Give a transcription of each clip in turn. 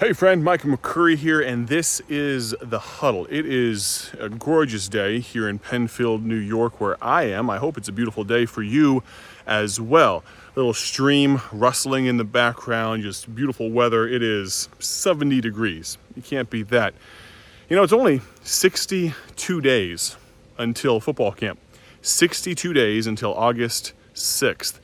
Hey, friend, Michael McCurry here, and this is The Huddle. It is a gorgeous day here in Penfield, New York, where I am. I hope it's a beautiful day for you as well. Little stream rustling in the background, just beautiful weather. It is 70 degrees. You can't beat that. You know, it's only 62 days until football camp, 62 days until August 6th.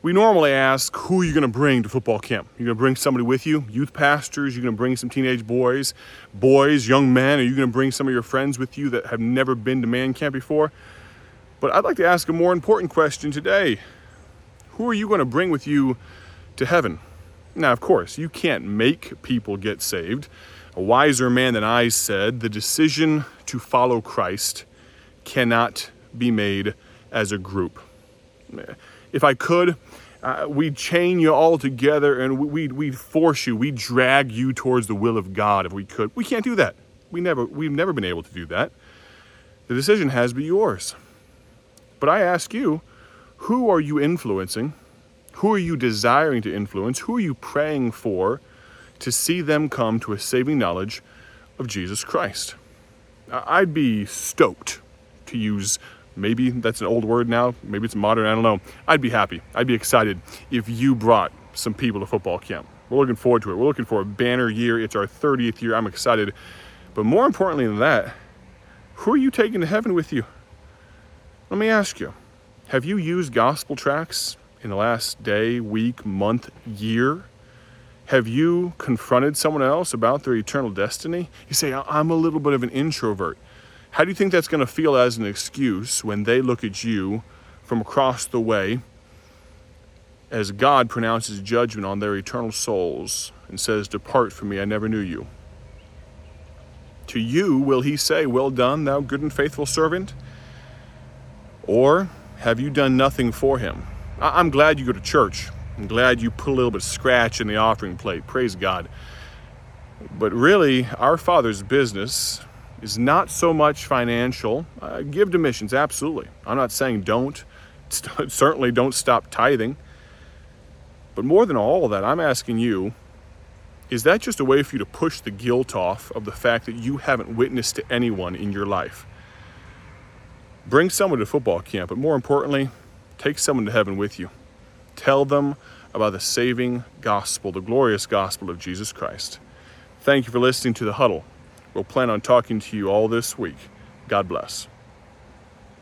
We normally ask, who are you going to bring to football camp? You're going to bring somebody with you, youth pastors, you're going to bring some teenage boys, boys, young men, are you going to bring some of your friends with you that have never been to man camp before? But I'd like to ask a more important question today. Who are you going to bring with you to heaven? Now, of course, you can't make people get saved. A wiser man than I said, the decision to follow Christ cannot be made as a group if I could, uh, we'd chain you all together and we'd, we'd force you, we'd drag you towards the will of God if we could. We can't do that. We never, we've never been able to do that. The decision has to be yours. But I ask you, who are you influencing? Who are you desiring to influence? Who are you praying for to see them come to a saving knowledge of Jesus Christ? I'd be stoked to use maybe that's an old word now, maybe it's modern, I don't know. I'd be happy, I'd be excited if you brought some people to football camp. We're looking forward to it. We're looking for a banner year. It's our 30th year. I'm excited. But more importantly than that, who are you taking to heaven with you? Let me ask you have you used gospel tracts in the last day, week, month, year? Have you confronted someone else about their eternal destiny? You say, I'm a little bit of an introvert. How do you think that's going to feel as an excuse when they look at you from across the way as God pronounces judgment on their eternal souls and says, Depart from me, I never knew you? To you will he say, Well done, thou good and faithful servant? Or have you done nothing for him? I'm glad you go to church. I'm glad you put a little bit of scratch in the offering plate. Praise God. But really, our Father's business is not so much financial. Uh, give to missions, absolutely. I'm not saying don't. Certainly don't stop tithing. But more than all of that, I'm asking you is that just a way for you to push the guilt off of the fact that you haven't witnessed to anyone in your life? Bring someone to football camp, but more importantly, take someone to heaven with you. Tell them about the saving gospel, the glorious gospel of Jesus Christ. Thank you for listening to The Huddle. We'll plan on talking to you all this week. God bless.